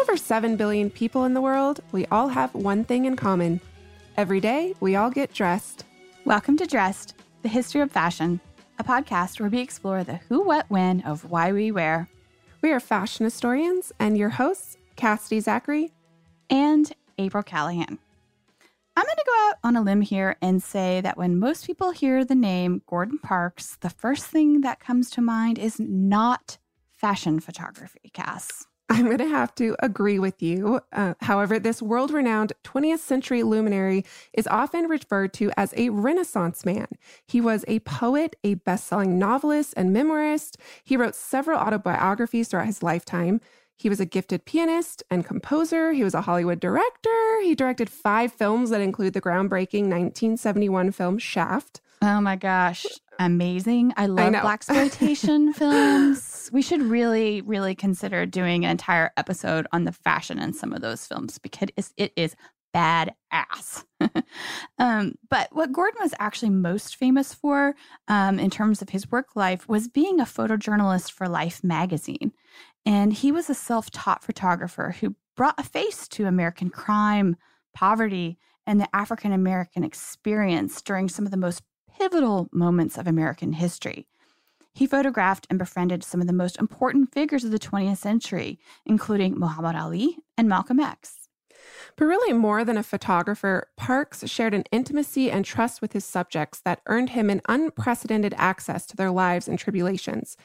Over 7 billion people in the world, we all have one thing in common. Every day, we all get dressed. Welcome to Dressed, the history of fashion, a podcast where we explore the who, what, when of why we wear. We are fashion historians and your hosts, Cassidy Zachary. And April Callahan. I'm going to go out on a limb here and say that when most people hear the name Gordon Parks, the first thing that comes to mind is not fashion photography, Cass. I'm going to have to agree with you. Uh, however, this world renowned 20th century luminary is often referred to as a Renaissance man. He was a poet, a best selling novelist, and memoirist. He wrote several autobiographies throughout his lifetime. He was a gifted pianist and composer. He was a Hollywood director. He directed five films that include the groundbreaking 1971 film Shaft. Oh my gosh, amazing. I love blaxploitation films. We should really really consider doing an entire episode on the fashion in some of those films because it is badass. um, but what Gordon was actually most famous for um, in terms of his work life was being a photojournalist for Life magazine. And he was a self taught photographer who brought a face to American crime, poverty, and the African American experience during some of the most pivotal moments of American history. He photographed and befriended some of the most important figures of the 20th century, including Muhammad Ali and Malcolm X. But really, more than a photographer, Parks shared an intimacy and trust with his subjects that earned him an unprecedented access to their lives and tribulations.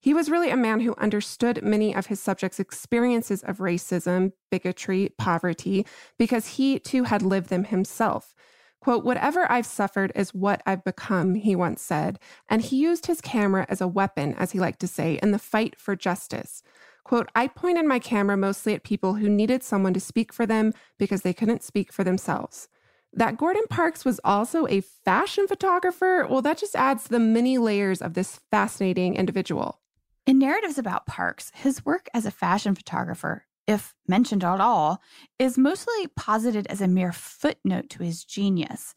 He was really a man who understood many of his subjects' experiences of racism, bigotry, poverty, because he too had lived them himself. Quote, whatever I've suffered is what I've become, he once said. And he used his camera as a weapon, as he liked to say, in the fight for justice. Quote, I pointed my camera mostly at people who needed someone to speak for them because they couldn't speak for themselves. That Gordon Parks was also a fashion photographer, well, that just adds to the many layers of this fascinating individual. In narratives about Parks, his work as a fashion photographer, if mentioned at all, is mostly posited as a mere footnote to his genius.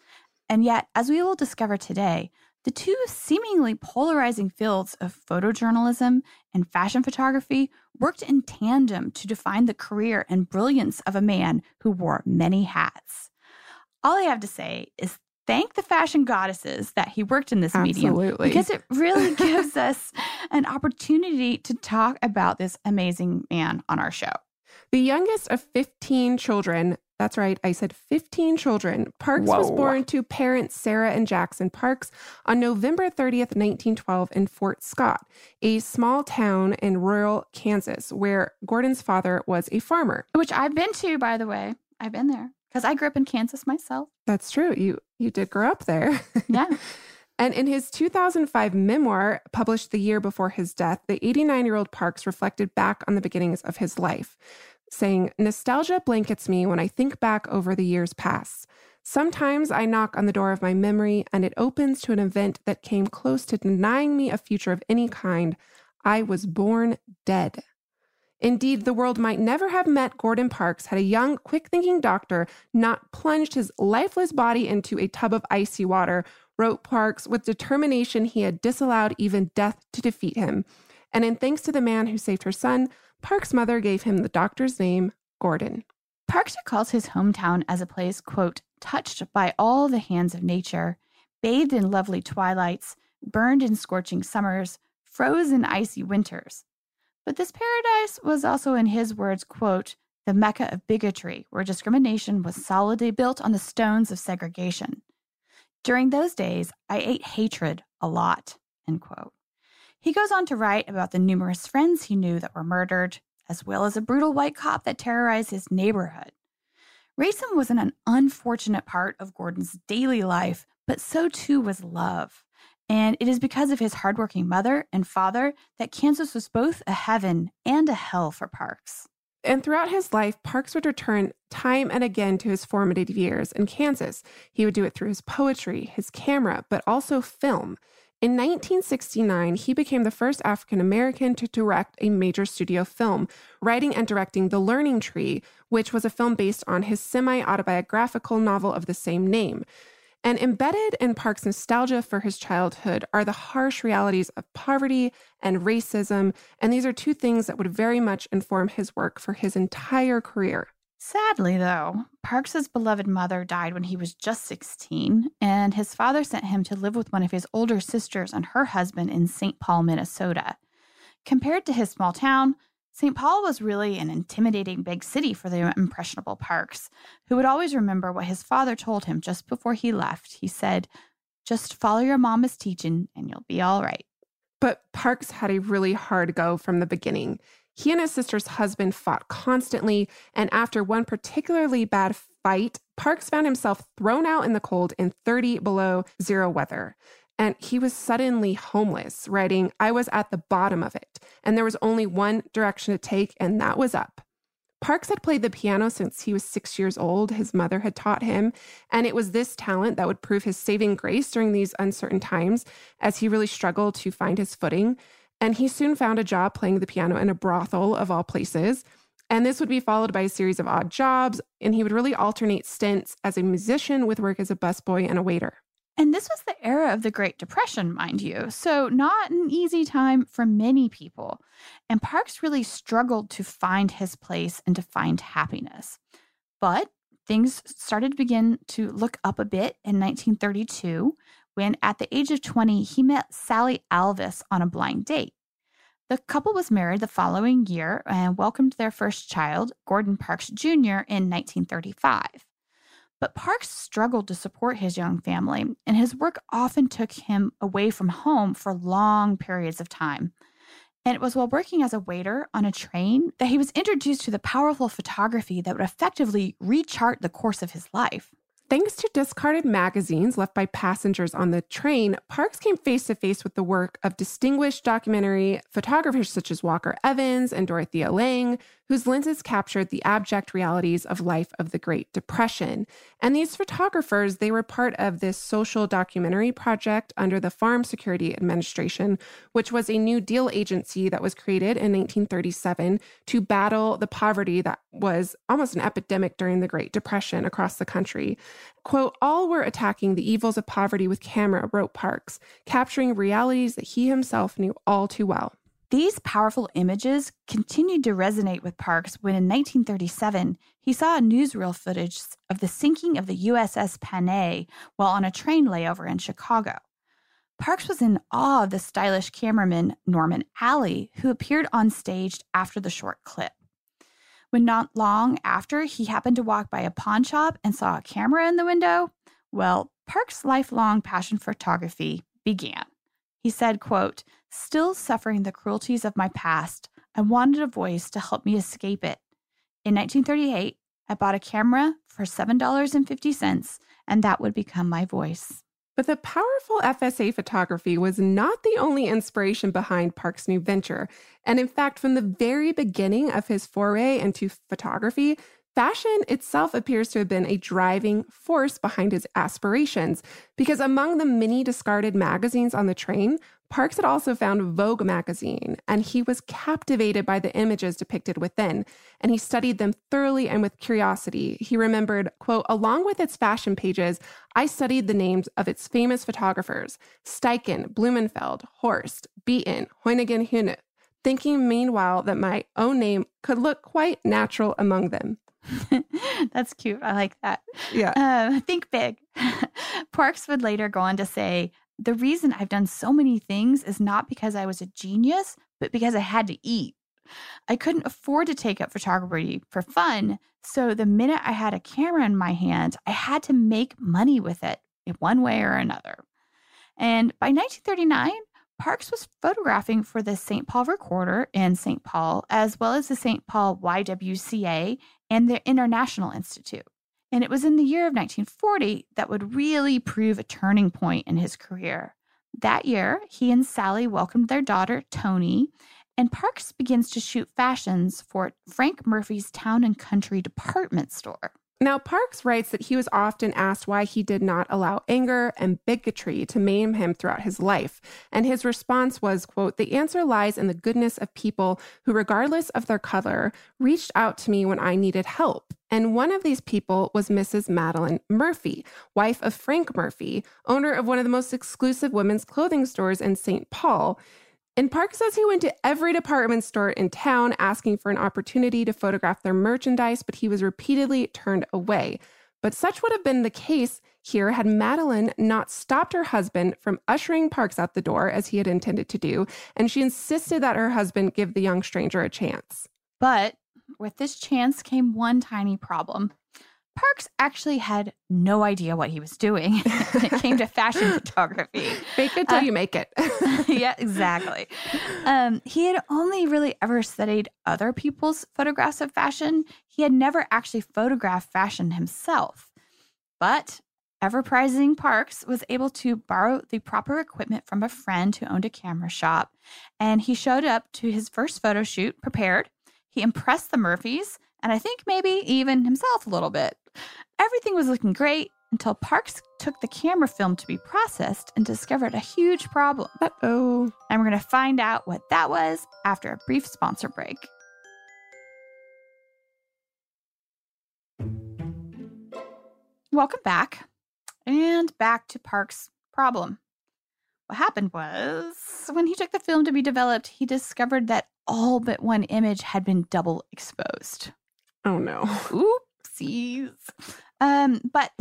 And yet, as we will discover today, the two seemingly polarizing fields of photojournalism and fashion photography worked in tandem to define the career and brilliance of a man who wore many hats. All I have to say is thank the fashion goddesses that he worked in this Absolutely. medium because it really gives us an opportunity to talk about this amazing man on our show. The youngest of 15 children, that's right, I said 15 children. Parks Whoa. was born to parents Sarah and Jackson Parks on November 30th, 1912, in Fort Scott, a small town in rural Kansas where Gordon's father was a farmer. Which I've been to, by the way. I've been there because I grew up in Kansas myself. That's true. You you did grow up there. Yeah. And in his 2005 memoir, published the year before his death, the 89 year old Parks reflected back on the beginnings of his life, saying, Nostalgia blankets me when I think back over the years past. Sometimes I knock on the door of my memory and it opens to an event that came close to denying me a future of any kind. I was born dead. Indeed, the world might never have met Gordon Parks had a young, quick thinking doctor not plunged his lifeless body into a tub of icy water, wrote Parks with determination he had disallowed even death to defeat him. And in thanks to the man who saved her son, Park's mother gave him the doctor's name, Gordon. Parks recalls his hometown as a place, quote, touched by all the hands of nature, bathed in lovely twilights, burned in scorching summers, froze in icy winters. But this paradise was also, in his words, quote, the mecca of bigotry, where discrimination was solidly built on the stones of segregation. During those days, I ate hatred a lot, end quote. He goes on to write about the numerous friends he knew that were murdered, as well as a brutal white cop that terrorized his neighborhood. Racism was an unfortunate part of Gordon's daily life, but so too was love. And it is because of his hardworking mother and father that Kansas was both a heaven and a hell for Parks. And throughout his life, Parks would return time and again to his formative years in Kansas. He would do it through his poetry, his camera, but also film. In 1969, he became the first African American to direct a major studio film, writing and directing The Learning Tree, which was a film based on his semi autobiographical novel of the same name. And embedded in Park's nostalgia for his childhood are the harsh realities of poverty and racism. And these are two things that would very much inform his work for his entire career. Sadly, though, Parks's beloved mother died when he was just 16, and his father sent him to live with one of his older sisters and her husband in St. Paul, Minnesota. Compared to his small town, St. Paul was really an intimidating big city for the impressionable Parks, who would always remember what his father told him just before he left. He said, Just follow your mama's teaching and you'll be all right. But Parks had a really hard go from the beginning. He and his sister's husband fought constantly, and after one particularly bad fight, Parks found himself thrown out in the cold in 30 below zero weather. And he was suddenly homeless, writing, I was at the bottom of it, and there was only one direction to take, and that was up. Parks had played the piano since he was six years old, his mother had taught him, and it was this talent that would prove his saving grace during these uncertain times as he really struggled to find his footing. And he soon found a job playing the piano in a brothel of all places. And this would be followed by a series of odd jobs, and he would really alternate stints as a musician with work as a busboy and a waiter. And this was the era of the Great Depression, mind you. So, not an easy time for many people. And Parks really struggled to find his place and to find happiness. But things started to begin to look up a bit in 1932 when, at the age of 20, he met Sally Alvis on a blind date. The couple was married the following year and welcomed their first child, Gordon Parks Jr., in 1935. But Parks struggled to support his young family, and his work often took him away from home for long periods of time. And it was while working as a waiter on a train that he was introduced to the powerful photography that would effectively rechart the course of his life. Thanks to discarded magazines left by passengers on the train, Parks came face to face with the work of distinguished documentary photographers such as Walker Evans and Dorothea Lange, whose lenses captured the abject realities of life of the Great Depression. And these photographers, they were part of this social documentary project under the Farm Security Administration, which was a New Deal agency that was created in 1937 to battle the poverty that was almost an epidemic during the Great Depression across the country. Quote, all were attacking the evils of poverty with camera, wrote Parks, capturing realities that he himself knew all too well. These powerful images continued to resonate with Parks when in 1937 he saw newsreel footage of the sinking of the USS Panay while on a train layover in Chicago. Parks was in awe of the stylish cameraman Norman Alley, who appeared on stage after the short clip. When not long after he happened to walk by a pawn shop and saw a camera in the window, well, Parks' lifelong passion for photography began. He said, quote, Still suffering the cruelties of my past, I wanted a voice to help me escape it. In 1938, I bought a camera for $7.50, and that would become my voice. But the powerful FSA photography was not the only inspiration behind Park's new venture. And in fact, from the very beginning of his foray into photography, Fashion itself appears to have been a driving force behind his aspirations, because among the many discarded magazines on the train, Parks had also found Vogue magazine, and he was captivated by the images depicted within, and he studied them thoroughly and with curiosity. He remembered, quote, along with its fashion pages, I studied the names of its famous photographers, Steichen, Blumenfeld, Horst, Beaton, Hoyningen Huene, thinking meanwhile that my own name could look quite natural among them. That's cute. I like that. Yeah. Uh, think big. Parks would later go on to say, The reason I've done so many things is not because I was a genius, but because I had to eat. I couldn't afford to take up photography for fun. So the minute I had a camera in my hand, I had to make money with it in one way or another. And by 1939, Parks was photographing for the St. Paul Recorder in St. Paul, as well as the St. Paul YWCA and the International Institute. And it was in the year of 1940 that would really prove a turning point in his career. That year, he and Sally welcomed their daughter, Toni, and Parks begins to shoot fashions for Frank Murphy's Town and Country department store. Now, Parks writes that he was often asked why he did not allow anger and bigotry to maim him throughout his life. And his response was, quote, the answer lies in the goodness of people who, regardless of their color, reached out to me when I needed help. And one of these people was Mrs. Madeline Murphy, wife of Frank Murphy, owner of one of the most exclusive women's clothing stores in St. Paul. And Park says he went to every department store in town asking for an opportunity to photograph their merchandise, but he was repeatedly turned away. But such would have been the case here had Madeline not stopped her husband from ushering Parks out the door as he had intended to do, and she insisted that her husband give the young stranger a chance. But with this chance came one tiny problem. Parks actually had no idea what he was doing when it came to fashion photography. Fake it till uh, you make it. yeah, exactly. Um, he had only really ever studied other people's photographs of fashion. He had never actually photographed fashion himself. But ever prizing Parks was able to borrow the proper equipment from a friend who owned a camera shop. And he showed up to his first photo shoot prepared. He impressed the Murphys and I think maybe even himself a little bit. Everything was looking great until Parks took the camera film to be processed and discovered a huge problem. Uh oh. And we're going to find out what that was after a brief sponsor break. Welcome back. And back to Parks' problem. What happened was when he took the film to be developed, he discovered that all but one image had been double exposed. Oh no. Oopsies. Um, but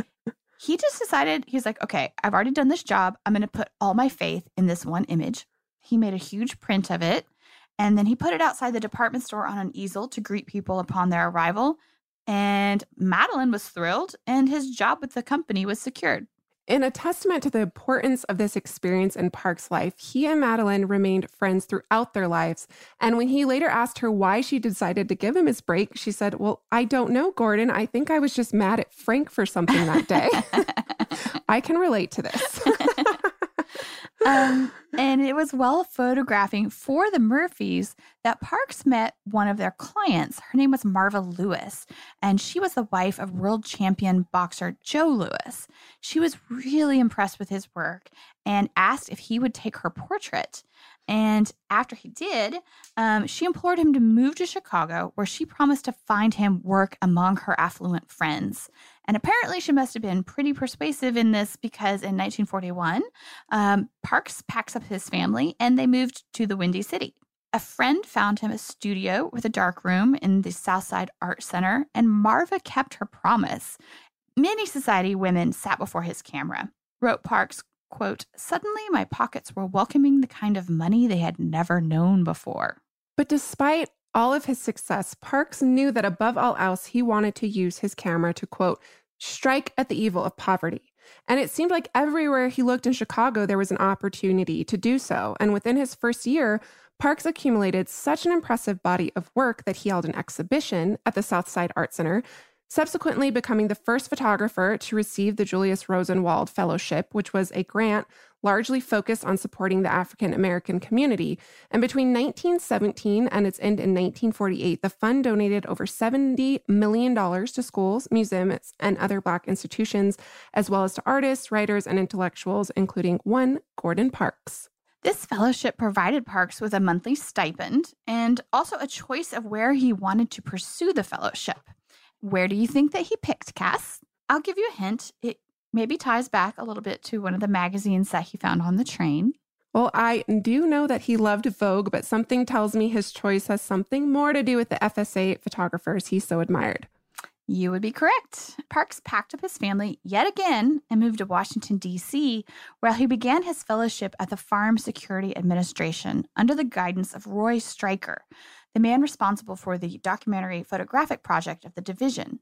he just decided he's like, okay, I've already done this job. I'm going to put all my faith in this one image. He made a huge print of it, and then he put it outside the department store on an easel to greet people upon their arrival. And Madeline was thrilled, and his job with the company was secured. In a testament to the importance of this experience in Park's life, he and Madeline remained friends throughout their lives. And when he later asked her why she decided to give him his break, she said, Well, I don't know, Gordon. I think I was just mad at Frank for something that day. I can relate to this. um, and it was while photographing for the Murphys that Parks met one of their clients. Her name was Marva Louis, and she was the wife of world champion boxer Joe Louis. She was really impressed with his work and asked if he would take her portrait. And after he did, um, she implored him to move to Chicago, where she promised to find him work among her affluent friends. And apparently, she must have been pretty persuasive in this because in 1941, um, Parks packs up his family and they moved to the Windy City. A friend found him a studio with a dark room in the Southside Art Center, and Marva kept her promise. Many society women sat before his camera. Wrote Parks, quote, Suddenly my pockets were welcoming the kind of money they had never known before. But despite all of his success, Parks knew that above all else, he wanted to use his camera to, quote, strike at the evil of poverty. And it seemed like everywhere he looked in Chicago, there was an opportunity to do so. And within his first year, Parks accumulated such an impressive body of work that he held an exhibition at the Southside Art Center subsequently becoming the first photographer to receive the Julius Rosenwald Fellowship, which was a grant largely focused on supporting the African American community. And between 1917 and its end in 1948, the fund donated over $70 million to schools, museums, and other Black institutions, as well as to artists, writers, and intellectuals, including one Gordon Parks. This fellowship provided Parks with a monthly stipend and also a choice of where he wanted to pursue the fellowship. Where do you think that he picked, Cass? I'll give you a hint. It maybe ties back a little bit to one of the magazines that he found on the train. Well, I do know that he loved Vogue, but something tells me his choice has something more to do with the FSA photographers he so admired. You would be correct. Parks packed up his family yet again and moved to Washington, D.C., where he began his fellowship at the Farm Security Administration under the guidance of Roy Stryker, the man responsible for the documentary photographic project of the division.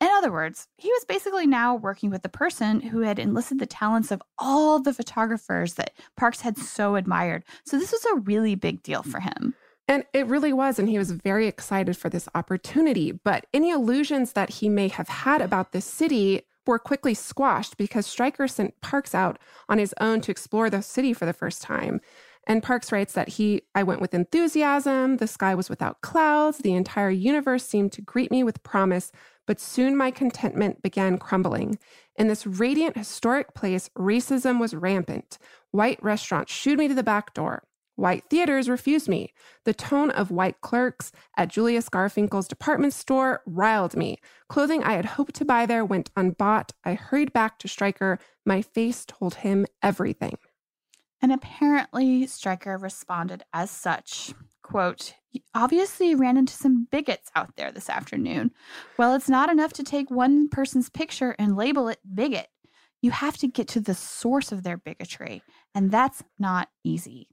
In other words, he was basically now working with the person who had enlisted the talents of all the photographers that Parks had so admired. So this was a really big deal for him. And it really was. And he was very excited for this opportunity. But any illusions that he may have had about this city were quickly squashed because Stryker sent Parks out on his own to explore the city for the first time. And Parks writes that he, I went with enthusiasm, the sky was without clouds, the entire universe seemed to greet me with promise, but soon my contentment began crumbling. In this radiant, historic place, racism was rampant. White restaurants shooed me to the back door. White theaters refused me. The tone of white clerks at Julius Garfinckel's department store riled me. Clothing I had hoped to buy there went unbought. I hurried back to Stryker. My face told him everything. And apparently, Stryker responded as such. Quote, obviously ran into some bigots out there this afternoon. Well, it's not enough to take one person's picture and label it bigot. You have to get to the source of their bigotry, and that's not easy.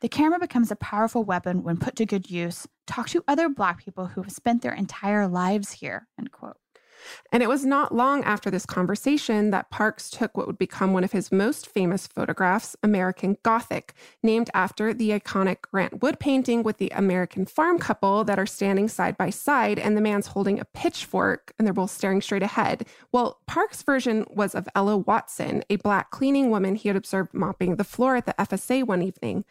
The camera becomes a powerful weapon when put to good use. Talk to other Black people who have spent their entire lives here. End quote. And it was not long after this conversation that Parks took what would become one of his most famous photographs, American Gothic, named after the iconic Grant Wood painting with the American farm couple that are standing side by side, and the man's holding a pitchfork and they're both staring straight ahead. Well, Parks' version was of Ella Watson, a black cleaning woman he had observed mopping the floor at the FSA one evening.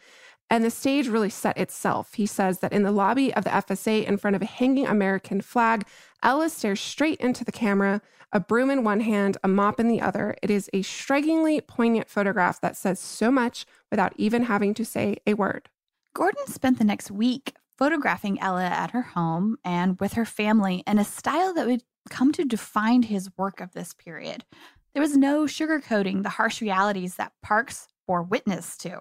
And the stage really set itself. He says that in the lobby of the FSA, in front of a hanging American flag, Ella stares straight into the camera, a broom in one hand, a mop in the other. It is a strikingly poignant photograph that says so much without even having to say a word. Gordon spent the next week photographing Ella at her home and with her family in a style that would come to define his work of this period. There was no sugarcoating the harsh realities that Parks bore witness to.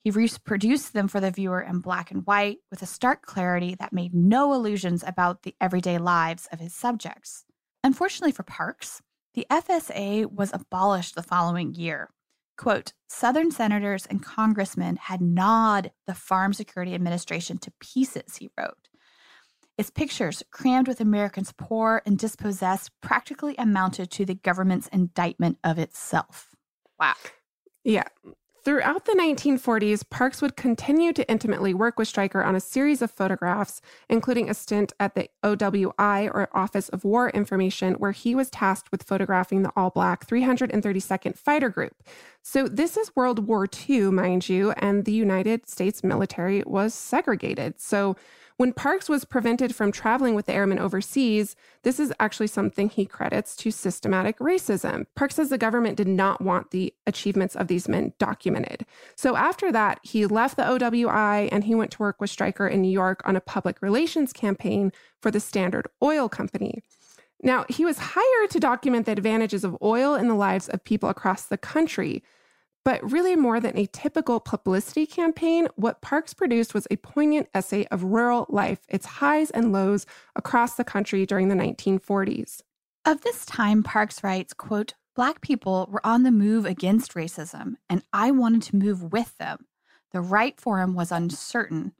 He reproduced them for the viewer in black and white with a stark clarity that made no illusions about the everyday lives of his subjects. Unfortunately for Parks, the FSA was abolished the following year. Quote, Southern senators and congressmen had gnawed the Farm Security Administration to pieces, he wrote. Its pictures, crammed with Americans poor and dispossessed, practically amounted to the government's indictment of itself. Wow. Yeah. Throughout the 1940s, Parks would continue to intimately work with Stryker on a series of photographs, including a stint at the OWI, or Office of War Information, where he was tasked with photographing the all black 332nd Fighter Group. So, this is World War II, mind you, and the United States military was segregated. So, when Parks was prevented from traveling with the airmen overseas, this is actually something he credits to systematic racism. Parks says the government did not want the achievements of these men documented. So after that, he left the OWI and he went to work with Stryker in New York on a public relations campaign for the Standard Oil Company. Now, he was hired to document the advantages of oil in the lives of people across the country. But really, more than a typical publicity campaign, what Parks produced was a poignant essay of rural life, its highs and lows across the country during the 1940s. Of this time, Parks writes, quote, Black people were on the move against racism, and I wanted to move with them. The right forum was uncertain.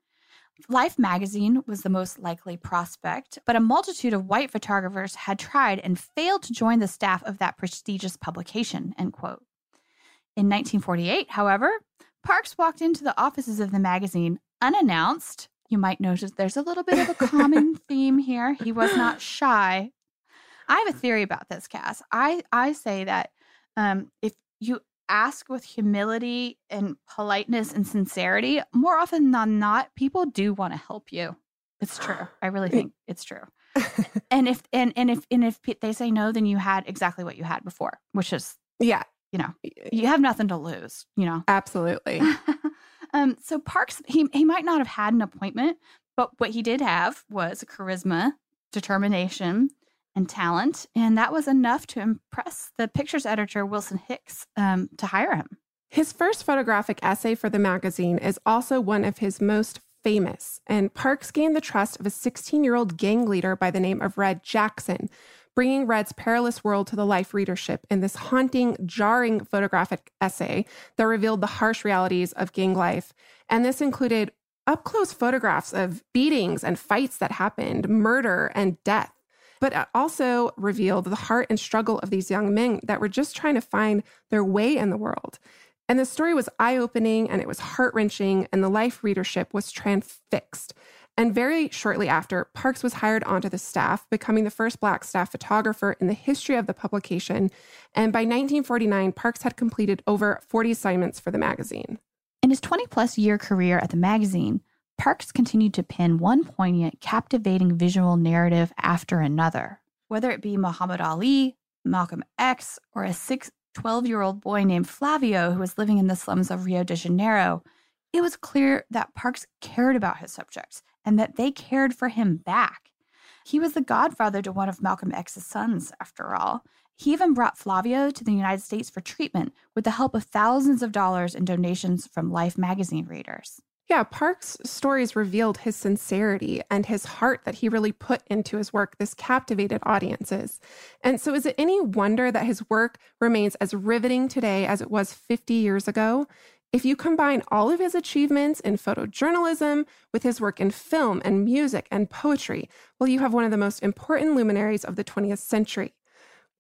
Life magazine was the most likely prospect, but a multitude of white photographers had tried and failed to join the staff of that prestigious publication, end quote. In 1948, however, Parks walked into the offices of the magazine unannounced. You might notice there's a little bit of a common theme here. He was not shy. I have a theory about this, Cass. I, I say that um, if you ask with humility and politeness and sincerity, more often than not, people do want to help you. It's true. I really think it's true. and if and and if and if they say no, then you had exactly what you had before, which is yeah, you know, you have nothing to lose, you know. Absolutely. um, so Parks, he he might not have had an appointment, but what he did have was charisma, determination, and talent, and that was enough to impress the pictures editor Wilson Hicks um, to hire him. His first photographic essay for the magazine is also one of his most famous, and Parks gained the trust of a 16 year old gang leader by the name of Red Jackson, bringing Red's perilous world to the life readership in this haunting, jarring photographic essay that revealed the harsh realities of gang life. And this included up close photographs of beatings and fights that happened, murder and death. But also revealed the heart and struggle of these young men that were just trying to find their way in the world. And the story was eye opening and it was heart wrenching, and the life readership was transfixed. And very shortly after, Parks was hired onto the staff, becoming the first Black staff photographer in the history of the publication. And by 1949, Parks had completed over 40 assignments for the magazine. In his 20 plus year career at the magazine, Parks continued to pen one poignant, captivating visual narrative after another. Whether it be Muhammad Ali, Malcolm X, or a six, 12 year old boy named Flavio who was living in the slums of Rio de Janeiro, it was clear that Parks cared about his subjects and that they cared for him back. He was the godfather to one of Malcolm X's sons, after all. He even brought Flavio to the United States for treatment with the help of thousands of dollars in donations from Life magazine readers. Yeah, Parks' stories revealed his sincerity and his heart that he really put into his work. This captivated audiences. And so, is it any wonder that his work remains as riveting today as it was 50 years ago? If you combine all of his achievements in photojournalism with his work in film and music and poetry, well, you have one of the most important luminaries of the 20th century.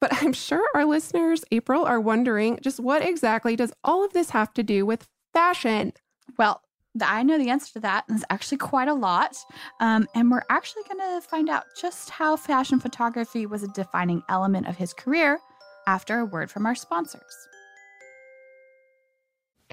But I'm sure our listeners, April, are wondering just what exactly does all of this have to do with fashion? Well, I know the answer to that. And it's actually quite a lot. Um, and we're actually going to find out just how fashion photography was a defining element of his career after a word from our sponsors.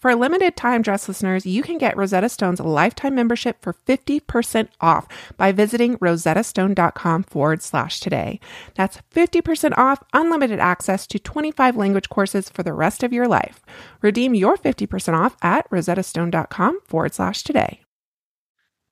For limited time, dress listeners, you can get Rosetta Stone's lifetime membership for 50% off by visiting rosettastone.com forward slash today. That's 50% off unlimited access to 25 language courses for the rest of your life. Redeem your 50% off at rosettastone.com forward slash today.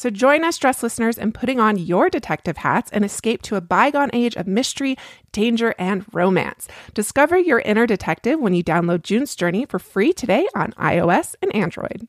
So join us, dress listeners, in putting on your detective hats and escape to a bygone age of mystery, danger, and romance. Discover your inner detective when you download June's Journey for free today on iOS and Android.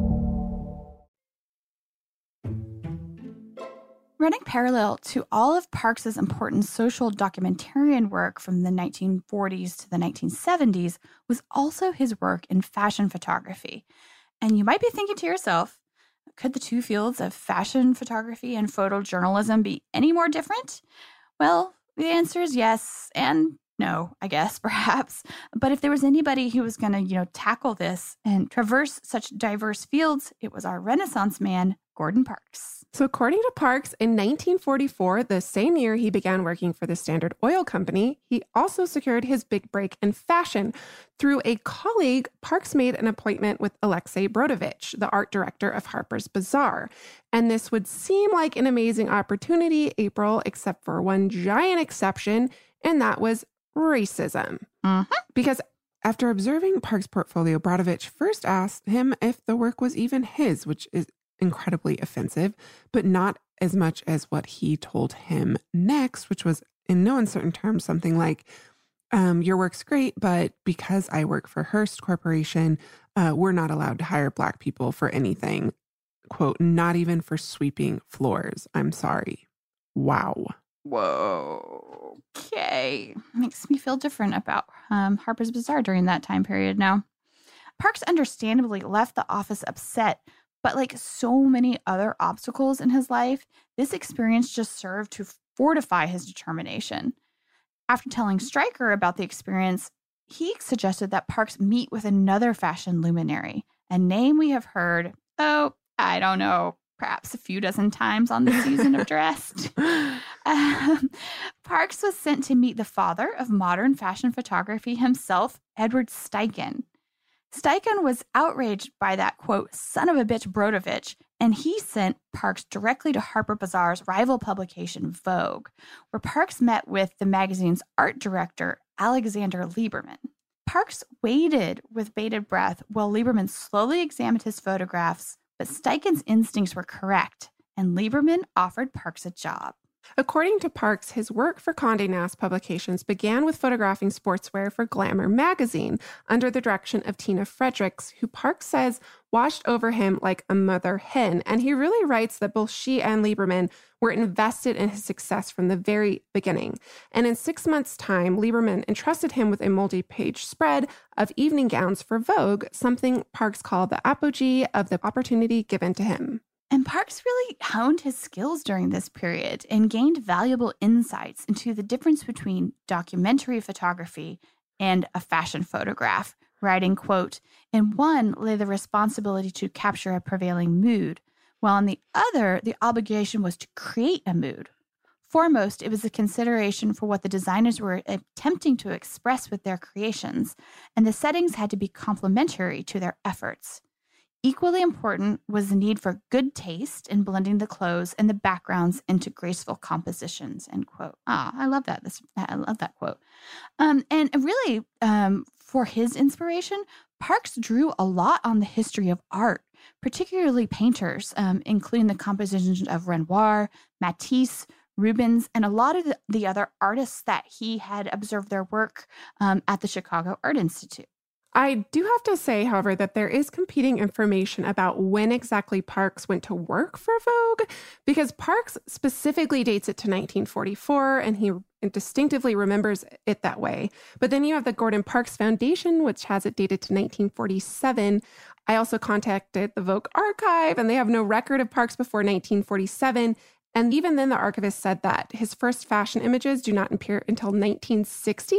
Running parallel to all of Parks's important social documentarian work from the 1940s to the 1970s was also his work in fashion photography. And you might be thinking to yourself, could the two fields of fashion photography and photojournalism be any more different? Well, the answer is yes and no, I guess, perhaps. But if there was anybody who was going to, you know, tackle this and traverse such diverse fields, it was our Renaissance man, Gordon Parks. So, according to Parks, in 1944, the same year he began working for the Standard Oil Company, he also secured his big break in fashion. Through a colleague, Parks made an appointment with Alexei Brodovitch, the art director of Harper's Bazaar. And this would seem like an amazing opportunity, April, except for one giant exception, and that was racism. Mm-hmm. Because after observing Parks' portfolio, Brodovitch first asked him if the work was even his, which is incredibly offensive, but not as much as what he told him next, which was in no uncertain terms something like, um, Your work's great, but because I work for Hearst Corporation, uh, we're not allowed to hire Black people for anything. Quote, not even for sweeping floors. I'm sorry. Wow. Whoa. Okay. Makes me feel different about um, Harper's Bazaar during that time period now. Parks understandably left the office upset but like so many other obstacles in his life, this experience just served to fortify his determination. After telling Stryker about the experience, he suggested that Parks meet with another fashion luminary, a name we have heard, oh, I don't know, perhaps a few dozen times on the season of Dressed. Um, Parks was sent to meet the father of modern fashion photography himself, Edward Steichen. Steichen was outraged by that quote, son of a bitch Brodovitch, and he sent Parks directly to Harper Bazaar's rival publication, Vogue, where Parks met with the magazine's art director, Alexander Liberman. Parks waited with bated breath while Liberman slowly examined his photographs, but Steichen's instincts were correct, and Liberman offered Parks a job. According to Parks, his work for Condé Nast Publications began with photographing sportswear for Glamour magazine under the direction of Tina Fredericks, who Parks says watched over him like a mother hen. And he really writes that both she and Liberman were invested in his success from the very beginning. And in six months' time, Liberman entrusted him with a multi page spread of evening gowns for Vogue, something Parks called the apogee of the opportunity given to him. And Parks really honed his skills during this period and gained valuable insights into the difference between documentary photography and a fashion photograph, writing, quote, in one lay the responsibility to capture a prevailing mood, while in the other, the obligation was to create a mood. Foremost, it was a consideration for what the designers were attempting to express with their creations, and the settings had to be complementary to their efforts. Equally important was the need for good taste in blending the clothes and the backgrounds into graceful compositions. End quote. Ah, I love that. This, I love that quote. Um, and really, um, for his inspiration, Parks drew a lot on the history of art, particularly painters, um, including the compositions of Renoir, Matisse, Rubens, and a lot of the, the other artists that he had observed their work um, at the Chicago Art Institute. I do have to say, however, that there is competing information about when exactly Parks went to work for Vogue, because Parks specifically dates it to 1944 and he distinctively remembers it that way. But then you have the Gordon Parks Foundation, which has it dated to 1947. I also contacted the Vogue archive, and they have no record of Parks before 1947. And even then, the archivist said that his first fashion images do not appear until 1960.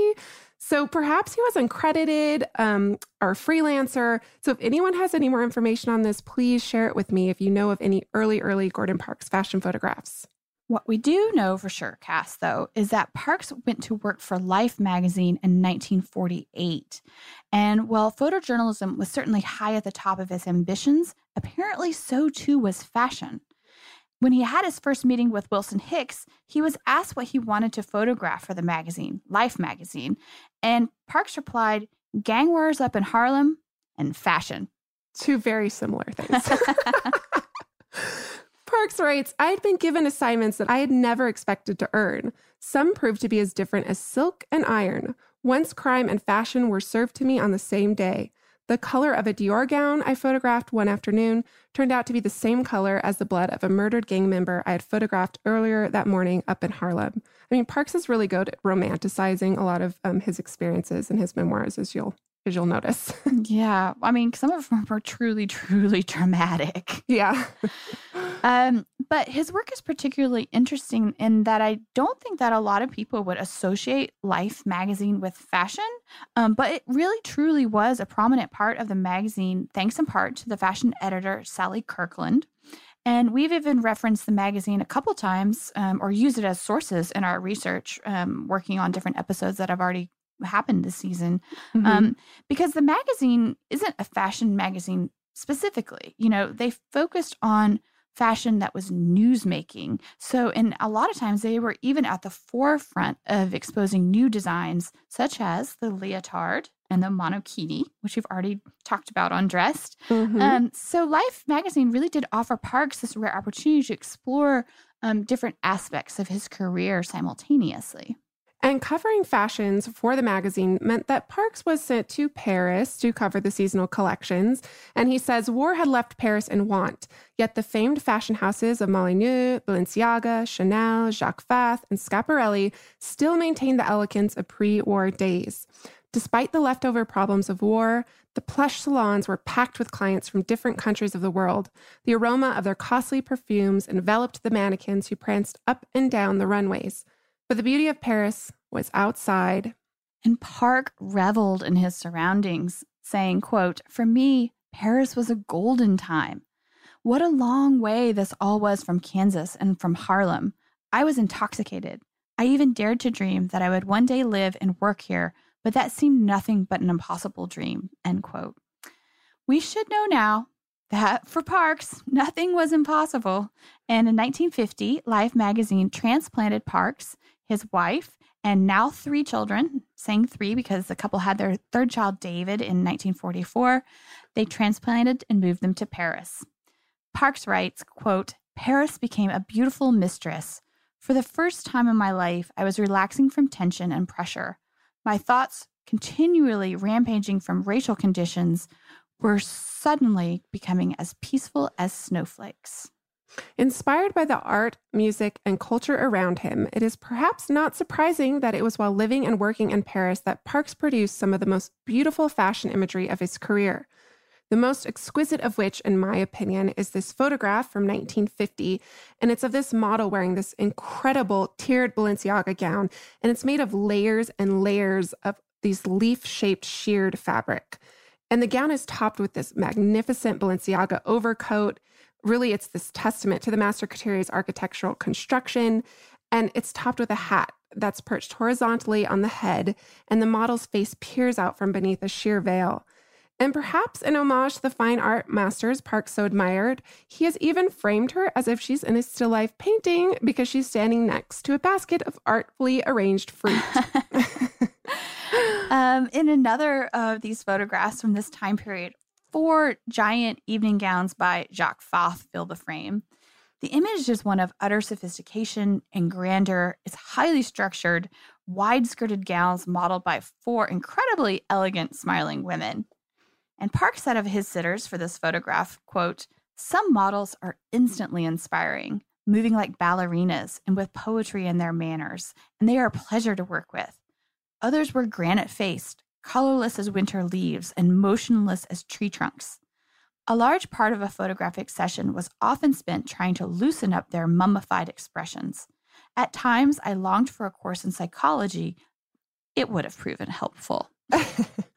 So perhaps he was uncredited um, or freelancer. So if anyone has any more information on this, please share it with me if you know of any early, early Gordon Parks fashion photographs. What we do know for sure, Cass, though, is that Parks went to work for Life magazine in 1948. And while photojournalism was certainly high at the top of his ambitions, apparently so too was fashion. When he had his first meeting with Wilson Hicks, he was asked what he wanted to photograph for the magazine, Life magazine, and Parks replied, gang wars up in Harlem and fashion. Two very similar things. Parks writes, I had been given assignments that I had never expected to earn. Some proved to be as different as silk and iron. Once crime and fashion were served to me on the same day. The color of a Dior gown I photographed one afternoon turned out to be the same color as the blood of a murdered gang member I had photographed earlier that morning up in Harlem. I mean, Parks is really good at romanticizing a lot of um, his experiences in his memoirs, as you'll as you'll notice. yeah. I mean, some of them are truly, truly dramatic. Yeah. um, but his work is particularly interesting in that I don't think that a lot of people would associate Life magazine with fashion. Um, but it really, truly was a prominent part of the magazine, thanks in part to the fashion editor, Sally Kirkland. And we've even referenced the magazine a couple times um, or used it as sources in our research, um, working on different episodes that I've already happened this season mm-hmm. um, because the magazine isn't a fashion magazine specifically. You know, they focused on fashion that was newsmaking. So, in a lot of times they were even at the forefront of exposing new designs, such as the leotard and the monokini, which we've already talked about on Dressed. Mm-hmm. Um, so, Life magazine really did offer Parks this rare opportunity to explore um, different aspects of his career simultaneously. And covering fashions for the magazine meant that Parks was sent to Paris to cover the seasonal collections. And he says war had left Paris in want, yet the famed fashion houses of Molyneux, Balenciaga, Chanel, Jacques Fath, and Schiaparelli still maintained the elegance of pre war days. Despite the leftover problems of war, the plush salons were packed with clients from different countries of the world. The aroma of their costly perfumes enveloped the mannequins who pranced up and down the runways. But the beauty of Paris was outside. And Park reveled in his surroundings, saying, quote, For me, Paris was a golden time. What a long way this all was from Kansas and from Harlem. I was intoxicated. I even dared to dream that I would one day live and work here, but that seemed nothing but an impossible dream. End quote. We should know now that for Parks, nothing was impossible. And in 1950, Life magazine transplanted Parks his wife, and now three children, saying three because the couple had their third child, David, in 1944. They transplanted and moved them to Paris. Parks writes, quote, Paris became a beautiful mistress. For the first time in my life, I was relaxing from tension and pressure. My thoughts, continually rampaging from racial conditions, were suddenly becoming as peaceful as snowflakes. Inspired by the art, music, and culture around him, it is perhaps not surprising that it was while living and working in Paris that Parks produced some of the most beautiful fashion imagery of his career. The most exquisite of which, in my opinion, is this photograph from 1950. And it's of this model wearing this incredible tiered Balenciaga gown. And it's made of layers and layers of these leaf shaped sheared fabric. And the gown is topped with this magnificent Balenciaga overcoat really it's this testament to the master couture's architectural construction and it's topped with a hat that's perched horizontally on the head and the model's face peers out from beneath a sheer veil and perhaps in homage to the fine art masters Park so admired, he has even framed her as if she's in a still life painting because she's standing next to a basket of artfully arranged fruit. um, in another of these photographs from this time period, four giant evening gowns by Jacques Fath fill the frame. The image is one of utter sophistication and grandeur. It's highly structured, wide skirted gowns modeled by four incredibly elegant, smiling women. And Park said of his sitters for this photograph, quote, some models are instantly inspiring, moving like ballerinas and with poetry in their manners, and they are a pleasure to work with. Others were granite faced, colorless as winter leaves and motionless as tree trunks. A large part of a photographic session was often spent trying to loosen up their mummified expressions. At times, I longed for a course in psychology. It would have proven helpful.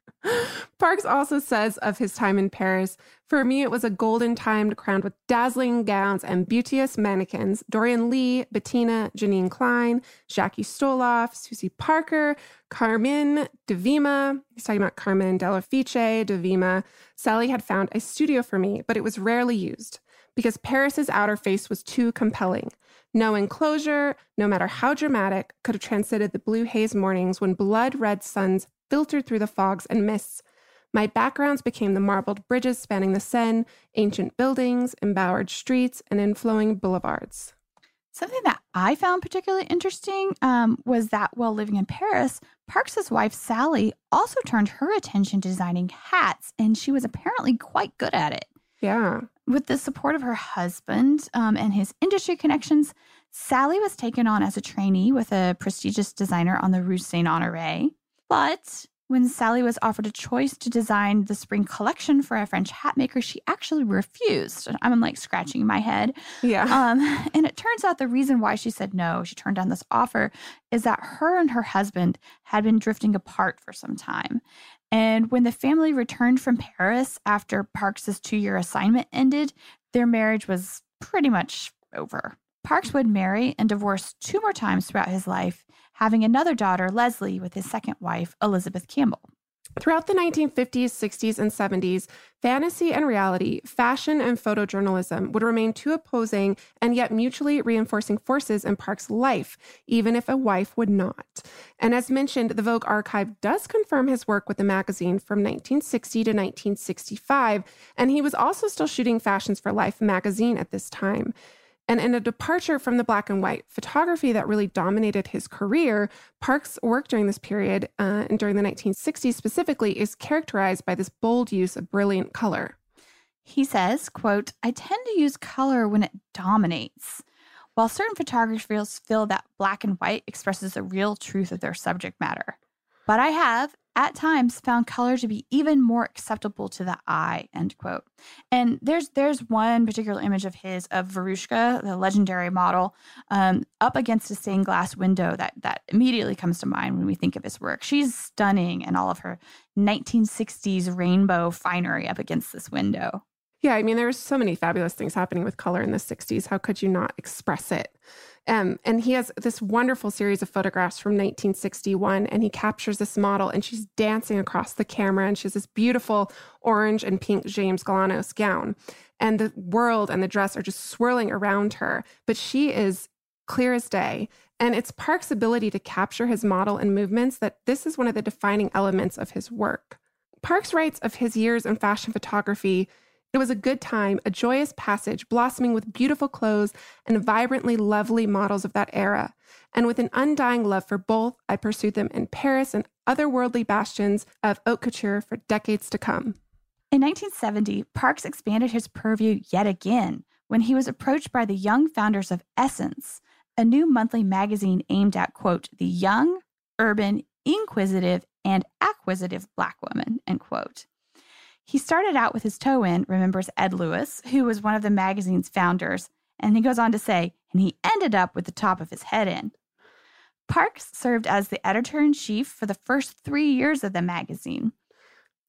Parks also says of his time in Paris, for me, it was a golden time crowned with dazzling gowns and beauteous mannequins. Dorian Leigh, Bettina, Janine Klein, Jackie Stoloff, Susie Parker, Carmen Devima. He's talking about Carmen Dell'Orefice, Devima. Sally had found a studio for me, but it was rarely used because Paris's outer face was too compelling. No enclosure, no matter how dramatic, could have transcended the blue haze mornings when blood red suns filtered through the fogs and mists. My backgrounds became the marbled bridges spanning the Seine, ancient buildings, embowered streets, and inflowing boulevards. Something that I found particularly interesting um, was that while living in Paris, Parks's wife, Sally, also turned her attention to designing hats, and she was apparently quite good at it. Yeah. With the support of her husband um, and his industry connections, Sally was taken on as a trainee with a prestigious designer on the Rue Saint Honore. But when Sally was offered a choice to design the spring collection for a French hat maker, she actually refused. I'm like scratching my head. Yeah. Um, and it turns out the reason why she said no, she turned down this offer, is that her and her husband had been drifting apart for some time. And when the family returned from Paris after Parks's two year assignment ended, their marriage was pretty much over. Parks would marry and divorce two more times throughout his life, having another daughter, Leslie, with his second wife, Elizabeth Campbell. Throughout the 1950s, 60s, and 70s, fantasy and reality, fashion and photojournalism would remain two opposing and yet mutually reinforcing forces in Park's life, even if a wife would not. And as mentioned, the Vogue archive does confirm his work with the magazine from 1960 to 1965, and he was also still shooting Fashions for Life magazine at this time. And in a departure from the black and white photography that really dominated his career, Park's work during this period, uh, and during the 1960s specifically, is characterized by this bold use of brilliant color. He says, quote, I tend to use color when it dominates. While certain photographers feel that black and white expresses the real truth of their subject matter. But I have, at times found color to be even more acceptable to the eye end quote. And there's there's one particular image of his of Veruschka the legendary model um, up against a stained glass window that that immediately comes to mind when we think of his work. She's stunning in all of her 1960s rainbow finery up against this window. Yeah i mean there's so many fabulous things happening with color in the 60s how could you not express it um, and he has this wonderful series of photographs from 1961, and he captures this model, and she's dancing across the camera, and she has this beautiful orange and pink James Galanos gown. And the world and the dress are just swirling around her, but she is clear as day. And it's Park's ability to capture his model and movements that this is one of the defining elements of his work. Parks writes of his years in fashion photography it was a good time, a joyous passage, blossoming with beautiful clothes and vibrantly lovely models of that era. And with an undying love for both, I pursued them in Paris and otherworldly bastions of haute couture for decades to come. In 1970, Parks expanded his purview yet again when he was approached by the young founders of Essence, a new monthly magazine aimed at, quote, the young, urban, inquisitive, and acquisitive Black woman, end quote. He started out with his toe in, remembers Ed Lewis, who was one of the magazine's founders, and he goes on to say, and he ended up with the top of his head in. Parks served as the editor in chief for the first three years of the magazine.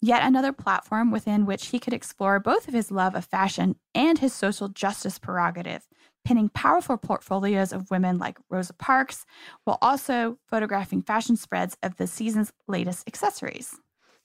Yet another platform within which he could explore both of his love of fashion and his social justice prerogative, pinning powerful portfolios of women like Rosa Parks, while also photographing fashion spreads of the season's latest accessories.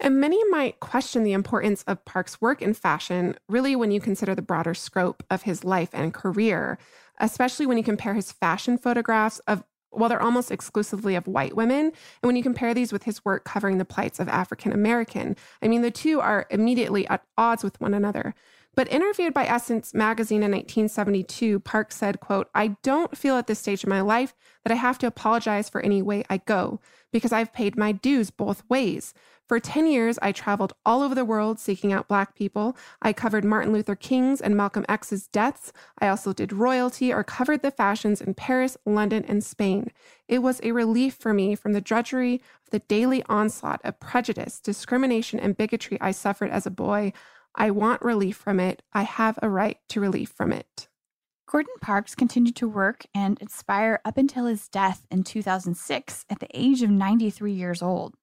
And many might question the importance of Park's work in fashion, really, when you consider the broader scope of his life and career, especially when you compare his fashion photographs of, well, they're almost exclusively of white women. And when you compare these with his work covering the plights of African American, I mean, the two are immediately at odds with one another. But interviewed by Essence magazine in 1972, Park said, quote, I don't feel at this stage of my life that I have to apologize for any way I go because I've paid my dues both ways. For 10 years, I traveled all over the world seeking out Black people. I covered Martin Luther King's and Malcolm X's deaths. I also did royalty or covered the fashions in Paris, London, and Spain. It was a relief for me from the drudgery of the daily onslaught of prejudice, discrimination, and bigotry I suffered as a boy. I want relief from it. I have a right to relief from it. Gordon Parks continued to work and inspire up until his death in 2006 at the age of 93 years old.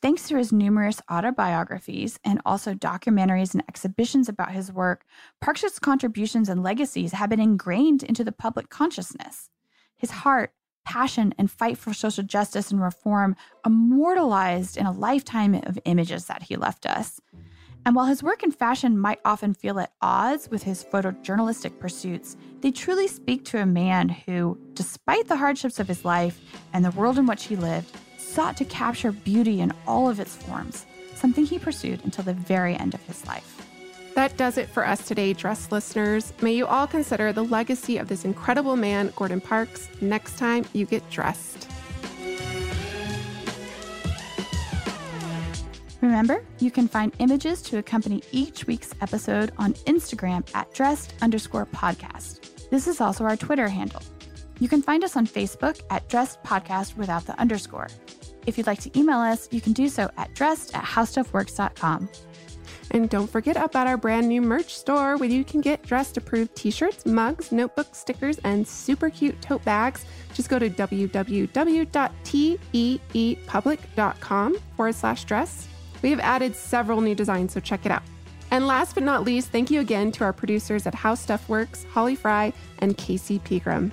Thanks to his numerous autobiographies and also documentaries and exhibitions about his work, Parks' contributions and legacies have been ingrained into the public consciousness. His heart, passion, and fight for social justice and reform immortalized in a lifetime of images that he left us. And while his work in fashion might often feel at odds with his photojournalistic pursuits, they truly speak to a man who, despite the hardships of his life and the world in which he lived, sought to capture beauty in all of its forms, something he pursued until the very end of his life. That does it for us today, Dress listeners. May you all consider the legacy of this incredible man, Gordon Parks, next time you get dressed. Remember, you can find images to accompany each week's episode on Instagram at dressed underscore podcast. This is also our Twitter handle. You can find us on Facebook at dressed podcast without the underscore. If you'd like to email us, you can do so at dressed at howstuffworks.com. And don't forget about our brand new merch store where you can get dressed approved t shirts, mugs, notebooks, stickers, and super cute tote bags. Just go to www.teepublic.com forward slash dress. We have added several new designs, so check it out. And last but not least, thank you again to our producers at How Stuff Works, Holly Fry and Casey Pegram.